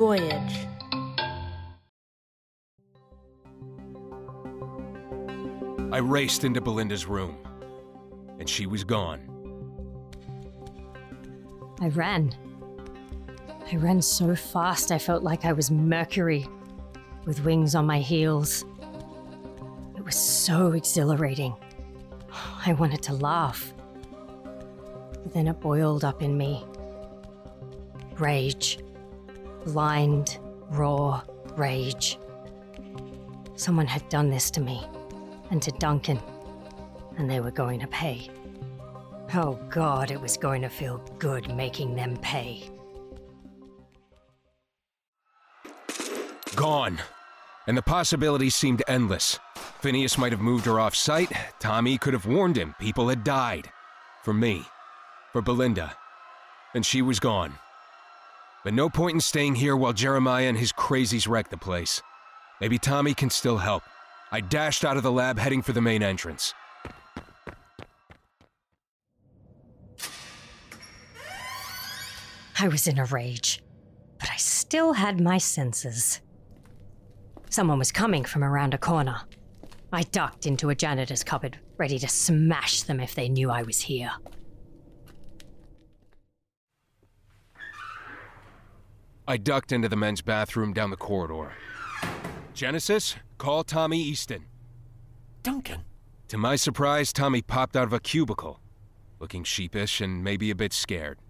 Voyage. I raced into Belinda's room, and she was gone. I ran. I ran so fast I felt like I was Mercury with wings on my heels. It was so exhilarating. I wanted to laugh. But then it boiled up in me. Rage. Blind, raw rage. Someone had done this to me, and to Duncan, and they were going to pay. Oh god, it was going to feel good making them pay. Gone. And the possibilities seemed endless. Phineas might have moved her off site. Tommy could have warned him. People had died. For me. For Belinda. And she was gone. But no point in staying here while Jeremiah and his crazies wreck the place. Maybe Tommy can still help. I dashed out of the lab heading for the main entrance. I was in a rage, but I still had my senses. Someone was coming from around a corner. I ducked into a janitor's cupboard, ready to smash them if they knew I was here. I ducked into the men's bathroom down the corridor. Genesis, call Tommy Easton. Duncan. To my surprise, Tommy popped out of a cubicle, looking sheepish and maybe a bit scared.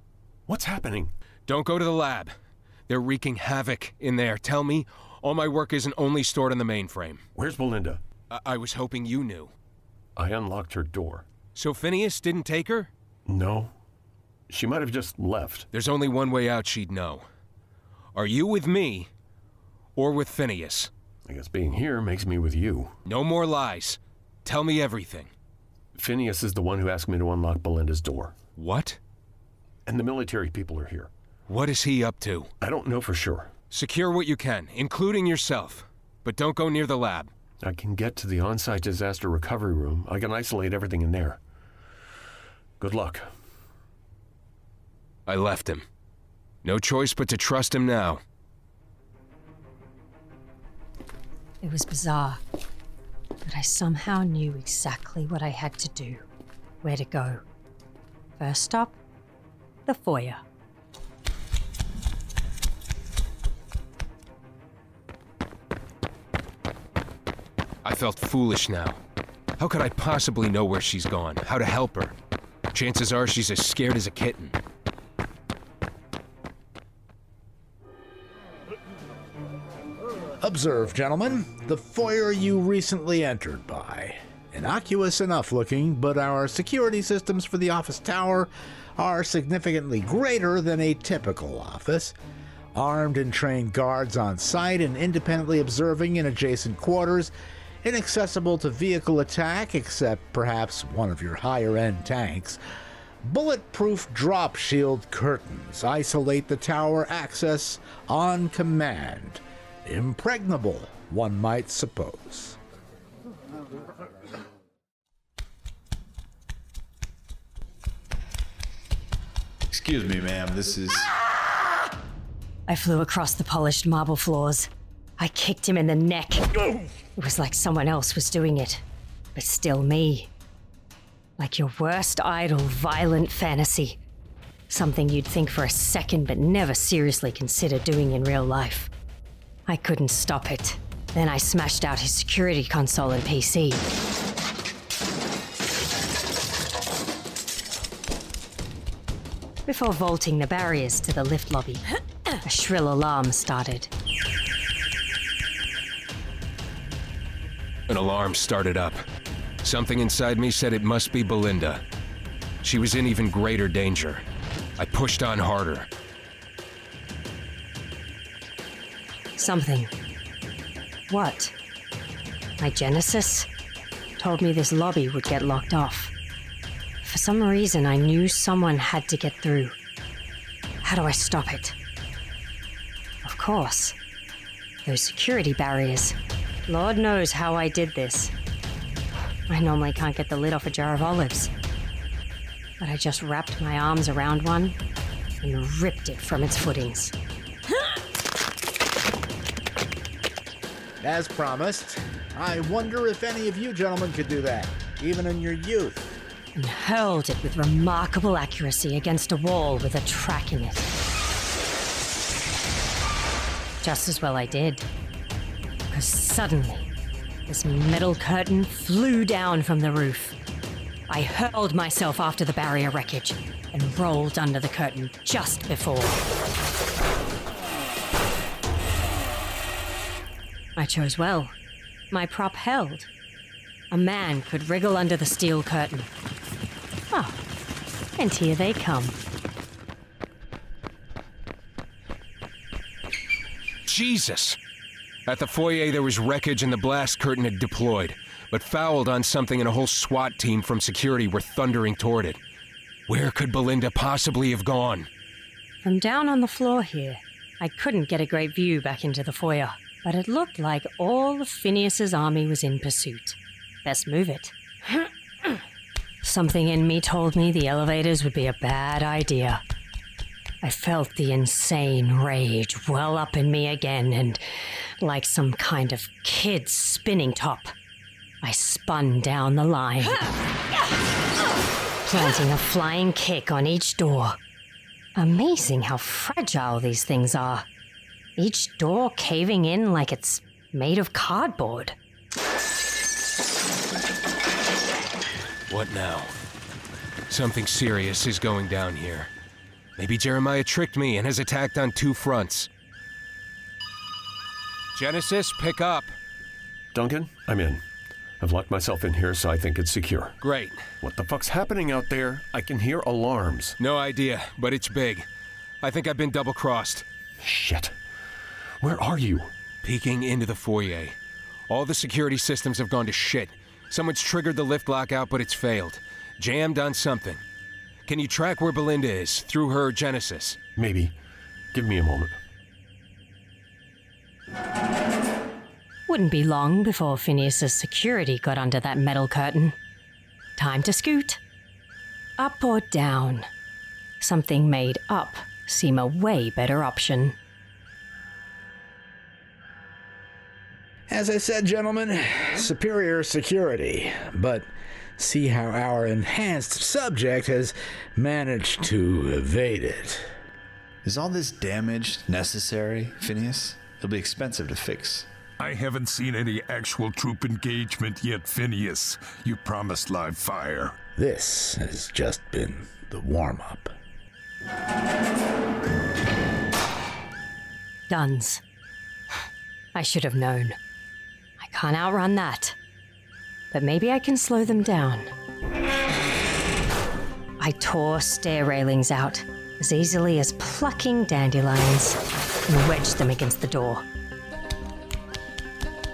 What's happening? Don't go to the lab. They're wreaking havoc in there. Tell me, all my work isn't only stored in the mainframe. Where's Belinda? I, I was hoping you knew. I unlocked her door. So Phineas didn't take her? No. She might have just left. There's only one way out she'd know. Are you with me or with Phineas? I guess being here makes me with you. No more lies. Tell me everything. Phineas is the one who asked me to unlock Belinda's door. What? And the military people are here. What is he up to? I don't know for sure. Secure what you can, including yourself. But don't go near the lab. I can get to the on site disaster recovery room. I can isolate everything in there. Good luck. I left him. No choice but to trust him now. It was bizarre, but I somehow knew exactly what I had to do, where to go. First stop, the foyer. I felt foolish now. How could I possibly know where she's gone? How to help her? Chances are she's as scared as a kitten. Observe, gentlemen, the foyer you recently entered by. Innocuous enough looking, but our security systems for the office tower are significantly greater than a typical office. Armed and trained guards on site and independently observing in adjacent quarters, inaccessible to vehicle attack except perhaps one of your higher end tanks. Bulletproof drop shield curtains isolate the tower access on command impregnable, one might suppose. Excuse me, ma'am, this is. I flew across the polished marble floors. I kicked him in the neck. It was like someone else was doing it, but still me. Like your worst idle, violent fantasy. Something you'd think for a second but never seriously consider doing in real life. I couldn't stop it. Then I smashed out his security console and PC. Before vaulting the barriers to the lift lobby, a shrill alarm started. An alarm started up. Something inside me said it must be Belinda. She was in even greater danger. I pushed on harder. Something. What? My Genesis? Told me this lobby would get locked off. For some reason, I knew someone had to get through. How do I stop it? Of course. Those security barriers. Lord knows how I did this. I normally can't get the lid off a jar of olives. But I just wrapped my arms around one and ripped it from its footings. As promised, I wonder if any of you gentlemen could do that, even in your youth. And hurled it with remarkable accuracy against a wall with a track in it. Just as well I did. Because suddenly, this metal curtain flew down from the roof. I hurled myself after the barrier wreckage and rolled under the curtain just before. I chose well. My prop held. A man could wriggle under the steel curtain. Oh, and here they come. Jesus! At the foyer, there was wreckage and the blast curtain had deployed, but fouled on something and a whole SWAT team from security were thundering toward it. Where could Belinda possibly have gone? From down on the floor here, I couldn't get a great view back into the foyer, but it looked like all of Phineas's army was in pursuit. Best move it. Something in me told me the elevators would be a bad idea. I felt the insane rage well up in me again, and like some kind of kid spinning top, I spun down the line, planting a flying kick on each door. Amazing how fragile these things are. Each door caving in like it's made of cardboard. What now? Something serious is going down here. Maybe Jeremiah tricked me and has attacked on two fronts. Genesis, pick up. Duncan, I'm in. I've locked myself in here so I think it's secure. Great. What the fuck's happening out there? I can hear alarms. No idea, but it's big. I think I've been double crossed. Shit. Where are you? Peeking into the foyer. All the security systems have gone to shit. Someone's triggered the lift lockout, but it's failed. Jammed on something. Can you track where Belinda is through her Genesis? Maybe. Give me a moment. Wouldn't be long before Phineas's security got under that metal curtain. Time to scoot. Up or down? Something made up seem a way better option. As I said, gentlemen, superior security, but see how our enhanced subject has managed to evade it. Is all this damage necessary, Phineas? It'll be expensive to fix. I haven't seen any actual troop engagement yet, Phineas. You promised live fire. This has just been the warm up. Guns. I should have known. Can't outrun that. But maybe I can slow them down. I tore stair railings out as easily as plucking dandelions and wedged them against the door.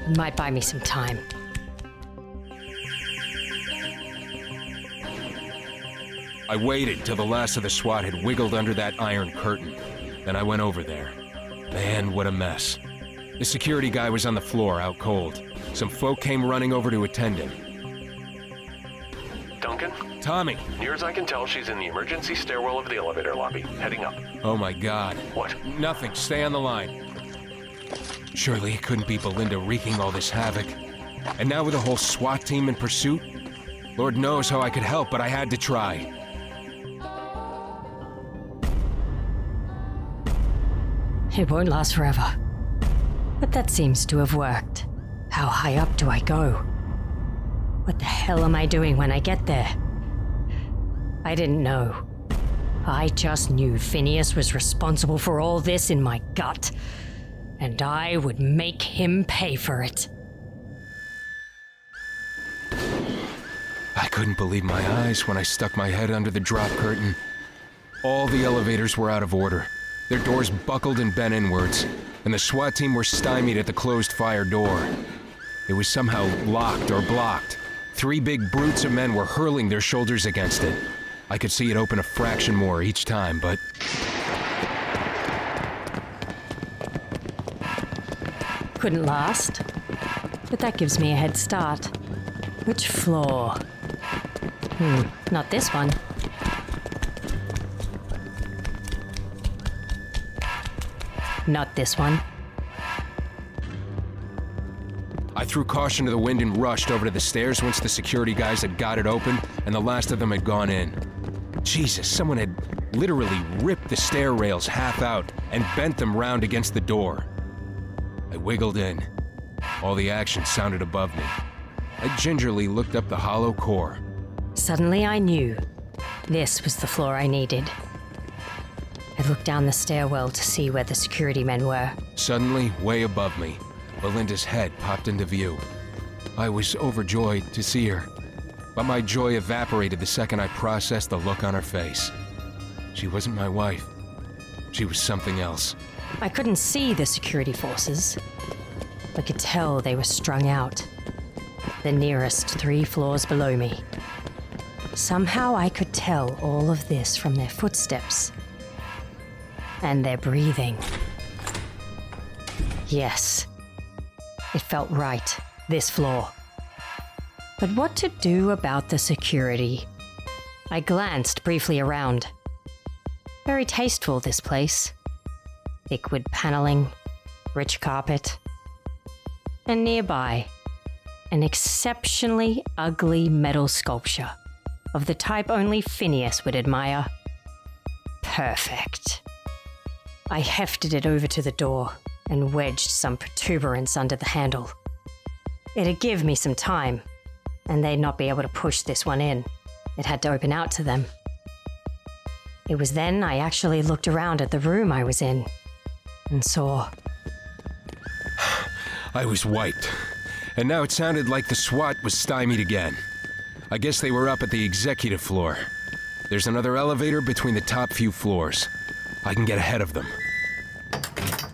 It might buy me some time. I waited till the last of the SWAT had wiggled under that iron curtain. Then I went over there. Man, what a mess. The security guy was on the floor, out cold. Some folk came running over to attend him. Duncan? Tommy! Near as I can tell, she's in the emergency stairwell of the elevator lobby, heading up. Oh my god. What? Nothing. Stay on the line. Surely it couldn't be Belinda wreaking all this havoc. And now with a whole SWAT team in pursuit? Lord knows how I could help, but I had to try. It won't last forever. But that seems to have worked. How high up do I go? What the hell am I doing when I get there? I didn't know. I just knew Phineas was responsible for all this in my gut. And I would make him pay for it. I couldn't believe my eyes when I stuck my head under the drop curtain. All the elevators were out of order. Their doors buckled and bent inwards, and the SWAT team were stymied at the closed fire door. It was somehow locked or blocked. Three big brutes of men were hurling their shoulders against it. I could see it open a fraction more each time, but Couldn't last. But that gives me a head start. Which floor? Hmm, not this one. Not this one. I threw caution to the wind and rushed over to the stairs once the security guys had got it open and the last of them had gone in. Jesus, someone had literally ripped the stair rails half out and bent them round against the door. I wiggled in. All the action sounded above me. I gingerly looked up the hollow core. Suddenly I knew this was the floor I needed. I looked down the stairwell to see where the security men were. Suddenly, way above me, Belinda's head popped into view. I was overjoyed to see her, but my joy evaporated the second I processed the look on her face. She wasn't my wife. She was something else. I couldn't see the security forces. I could tell they were strung out. The nearest three floors below me. Somehow I could tell all of this from their footsteps and their breathing. Yes, it felt right, this floor. But what to do about the security? I glanced briefly around. Very tasteful, this place. Thick wood paneling, rich carpet. And nearby, an exceptionally ugly metal sculpture of the type only Phineas would admire. Perfect. I hefted it over to the door and wedged some protuberance under the handle. It'd give me some time, and they'd not be able to push this one in. It had to open out to them. It was then I actually looked around at the room I was in and saw. I was wiped, and now it sounded like the SWAT was stymied again. I guess they were up at the executive floor. There's another elevator between the top few floors. I can get ahead of them.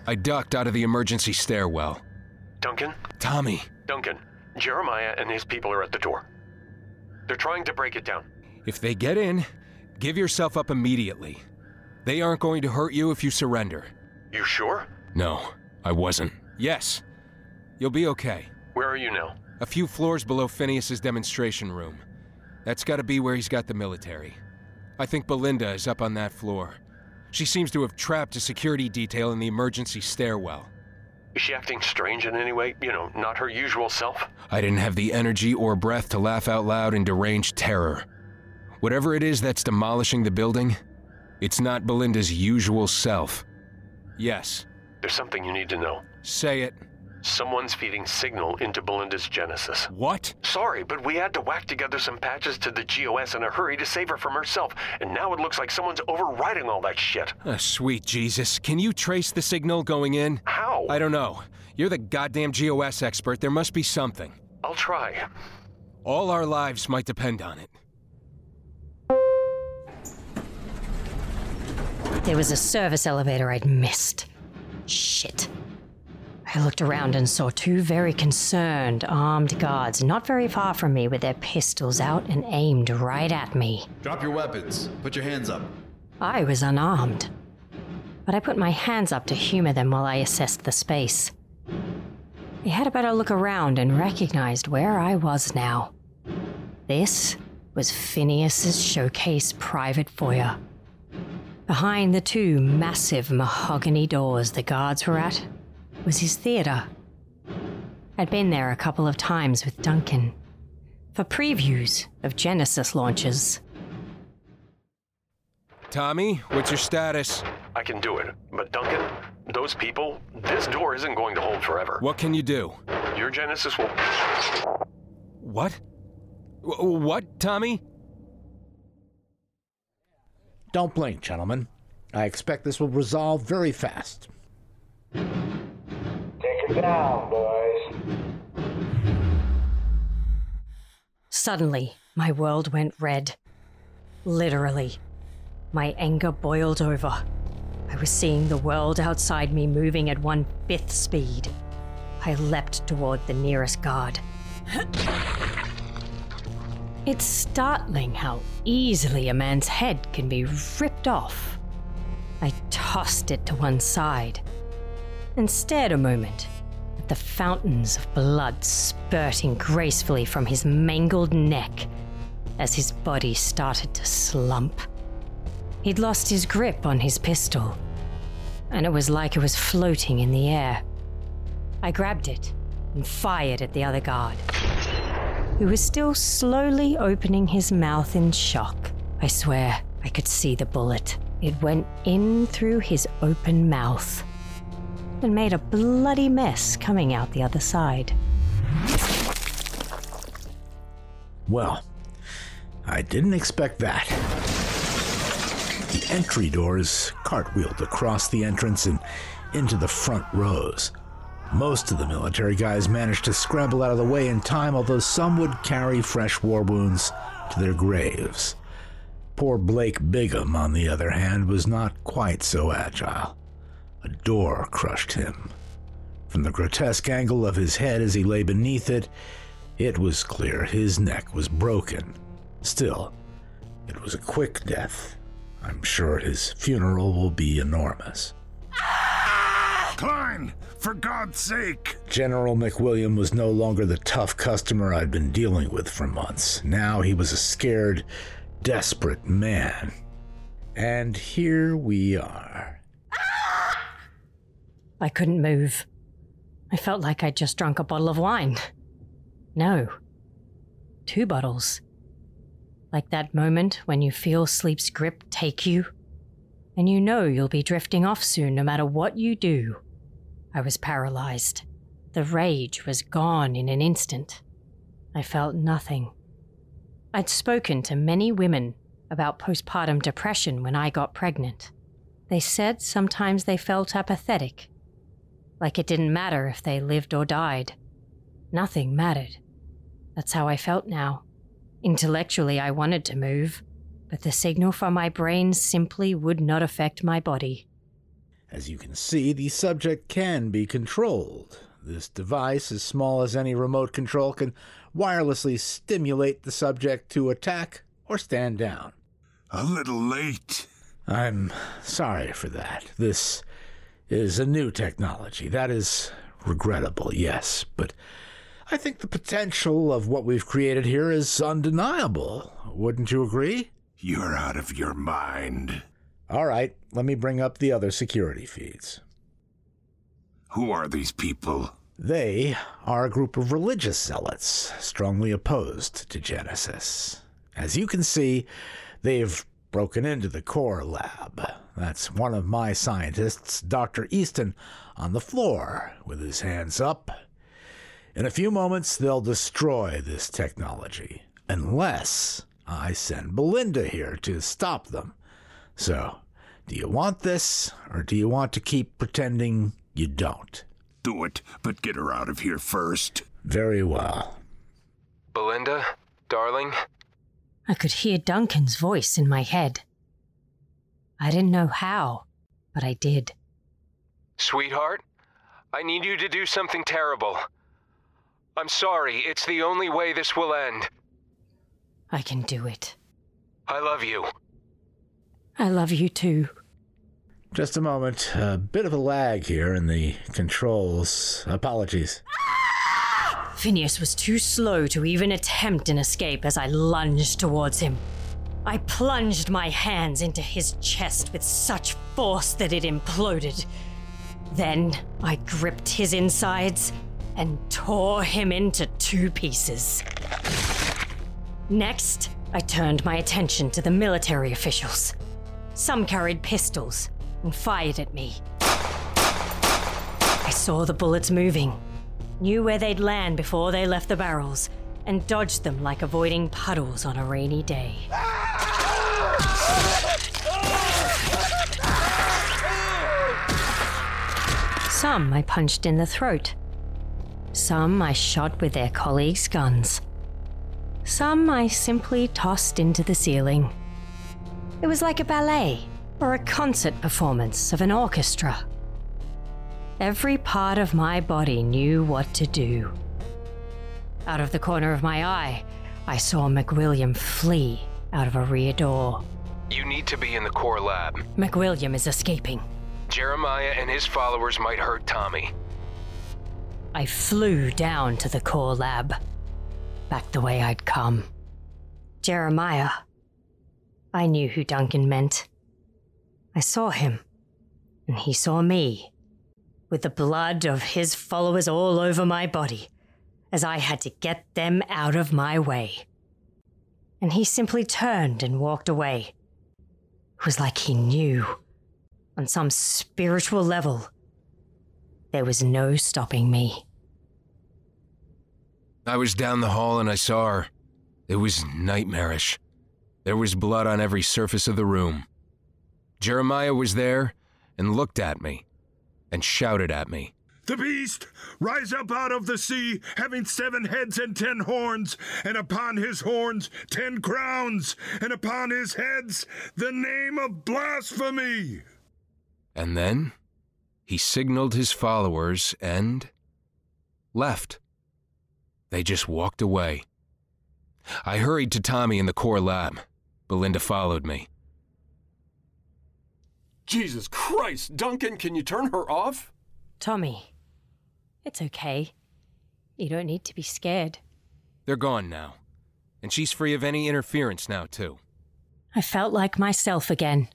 I ducked out of the emergency stairwell. Duncan? Tommy, Duncan, Jeremiah and his people are at the door. They're trying to break it down. if they get in, give yourself up immediately. They aren't going to hurt you if you surrender. You sure? No, I wasn't. Yes. You'll be okay. Where are you now? A few floors below Phineas's demonstration room. That's gotta be where he's got the military. I think Belinda is up on that floor. She seems to have trapped a security detail in the emergency stairwell. Is she acting strange in any way? You know, not her usual self? I didn't have the energy or breath to laugh out loud in deranged terror. Whatever it is that's demolishing the building, it's not Belinda's usual self. Yes, There's something you need to know. say it. Someone's feeding signal into Belinda's Genesis. What? Sorry, but we had to whack together some patches to the GOS in a hurry to save her from herself, and now it looks like someone's overriding all that shit. Ah, sweet Jesus. Can you trace the signal going in? How? I don't know. You're the goddamn GOS expert. There must be something. I'll try. All our lives might depend on it. There was a service elevator I'd missed. Shit. I looked around and saw two very concerned armed guards not very far from me with their pistols out and aimed right at me. Drop your weapons. Put your hands up. I was unarmed. But I put my hands up to humor them while I assessed the space. I had a better look around and recognized where I was now. This was Phineas's showcase private foyer. Behind the two massive mahogany doors the guards were at was his theater. I'd been there a couple of times with Duncan for previews of Genesis launches. Tommy, what's your status? I can do it. But Duncan, those people, this door isn't going to hold forever. What can you do? Your Genesis will. What? W- what, Tommy? Don't blink, gentlemen. I expect this will resolve very fast. Down, boys. Suddenly, my world went red. Literally. My anger boiled over. I was seeing the world outside me moving at one fifth speed. I leapt toward the nearest guard. it's startling how easily a man's head can be ripped off. I tossed it to one side and stared a moment the fountains of blood spurting gracefully from his mangled neck as his body started to slump. He'd lost his grip on his pistol, and it was like it was floating in the air. I grabbed it and fired at the other guard, who was still slowly opening his mouth in shock. I swear I could see the bullet. It went in through his open mouth and made a bloody mess coming out the other side. Well, I didn't expect that. The entry doors cartwheeled across the entrance and into the front rows. Most of the military guys managed to scramble out of the way in time, although some would carry fresh war wounds to their graves. Poor Blake Bigham, on the other hand, was not quite so agile. A door crushed him. From the grotesque angle of his head as he lay beneath it, it was clear his neck was broken. Still, it was a quick death. I'm sure his funeral will be enormous. Klein, for God's sake! General McWilliam was no longer the tough customer I'd been dealing with for months. Now he was a scared, desperate man. And here we are. I couldn't move. I felt like I'd just drunk a bottle of wine. No. Two bottles. Like that moment when you feel sleep's grip take you, and you know you'll be drifting off soon no matter what you do. I was paralyzed. The rage was gone in an instant. I felt nothing. I'd spoken to many women about postpartum depression when I got pregnant. They said sometimes they felt apathetic, like it didn't matter if they lived or died. Nothing mattered. That's how I felt now. Intellectually, I wanted to move, but the signal from my brain simply would not affect my body. As you can see, the subject can be controlled. This device, as small as any remote control, can wirelessly stimulate the subject to attack or stand down. A little late. I'm sorry for that. This is a new technology. That is regrettable, yes, but I think the potential of what we've created here is undeniable. Wouldn't you agree? You're out of your mind. All right, let me bring up the other security feeds. Who are these people? They are a group of religious zealots strongly opposed to Genesis. As you can see, they've broken into the core lab. That's one of my scientists, Dr. Easton, on the floor with his hands up. In a few moments, they'll destroy this technology, unless I send Belinda here to stop them. So, do you want this, or do you want to keep pretending you don't? Do it, but get her out of here first. Very well. Belinda, darling, I could hear Duncan's voice in my head. I didn't know how, but I did. sweetheart, I need you to do something terrible. I'm sorry, it's the only way this will end. I can do it. I love you. I love you too. Just a moment. A bit of a lag here in the controls. Apologies. Phineas was too slow to even attempt an escape as I lunged towards him. I plunged my hands into his chest with such force that it imploded. Then I gripped his insides and tore him into two pieces. Next, I turned my attention to the military officials. Some carried pistols and fired at me. I saw the bullets moving, knew where they'd land before they left the barrels, and dodged them like avoiding puddles on a rainy day. Some I punched in the throat. Some I shot with their colleagues' guns. Some I simply tossed into the ceiling. It was like a ballet or a concert performance of an orchestra. Every part of my body knew what to do. Out of the corner of my eye, I saw McWilliam flee out of a rear door. You need to be in the core lab. McWilliam is escaping. Jeremiah and his followers might hurt Tommy. I flew down to the core lab, back the way I'd come. Jeremiah. I knew who Duncan meant. I saw him, and he saw me. with the blood of his followers all over my body, as I had to get them out of my way. And he simply turned and walked away. It was like he knew, on some spiritual level, there was no stopping me. I was down the hall and I saw her. It was nightmarish. There was blood on every surface of the room. Jeremiah was there and looked at me and shouted at me. The beast, rise up out of the sea, having seven heads and ten horns, and upon his horns ten crowns, and upon his heads the name of blasphemy. And then he signaled his followers and left. They just walked away. I hurried to Tommy in the core lab. Belinda followed me. Jesus Christ, Duncan, can you turn her off? Tommy, it's okay. You don't need to be scared. They're gone now. And she's free of any interference now, too. I felt like myself again.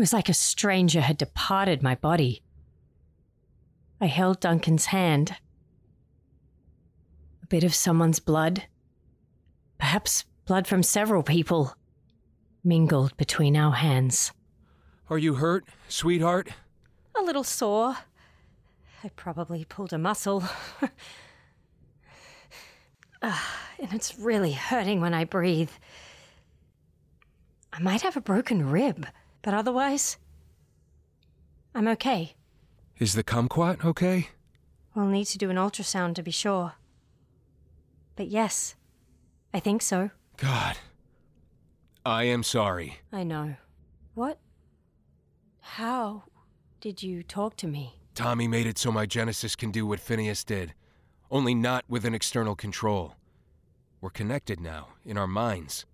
It was like a stranger had departed my body. I held Duncan's hand. A bit of someone's blood, perhaps blood from several people, mingled between our hands. Are you hurt, sweetheart? A little sore. I probably pulled a muscle. Ah, and it's really hurting when I breathe. I might have a broken rib, but otherwise, I'm okay. Is the kumquat okay? We'll need to do an ultrasound to be sure. But yes, I think so. God. I am sorry. I know. What? How did you talk to me? Tommy made it so my Genesis can do what Phineas did, only not with an external control. We're connected now, in our minds.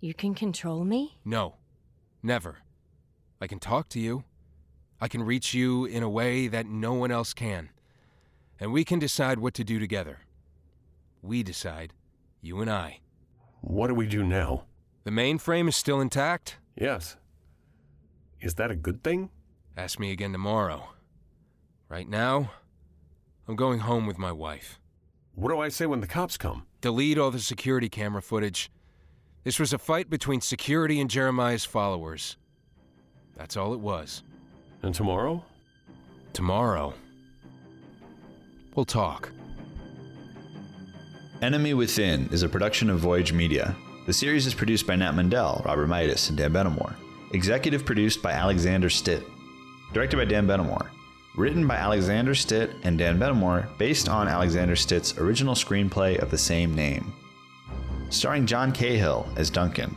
You can control me? No, never. I can talk to you. I can reach you in a way that no one else can. And we can decide what to do together. We decide, you and I. What do we do now? The mainframe is still intact? Yes. Is that a good thing? Ask me again tomorrow. Right now, I'm going home with my wife. What do I say when the cops come? Delete all the security camera footage. This was a fight between security and Jeremiah's followers. That's all it was. And tomorrow? Tomorrow, we'll talk. Enemy Within is a production of Voyage Media. The series is produced by Nat Mundel, Robert Mitas, and Dan Benamor. Executive produced by Alexander Stitt. Directed by Dan Benamor. Written by Alexander Stitt and Dan Benamor, based on Alexander Stitt's original screenplay of the same name. Starring Jon Cahill as Duncan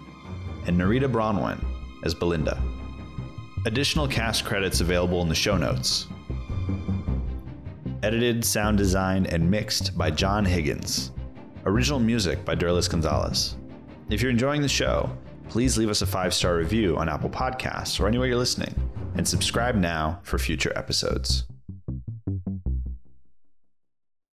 and Nerida Bronwen as Belinda. Additional cast credits available in the show notes. Edited, sound designed, and mixed by John Higgins. Original music by Derlis Gonzalez. If you're enjoying the show, please leave us a five star review on Apple Podcasts or anywhere you're listening, and subscribe now for future episodes.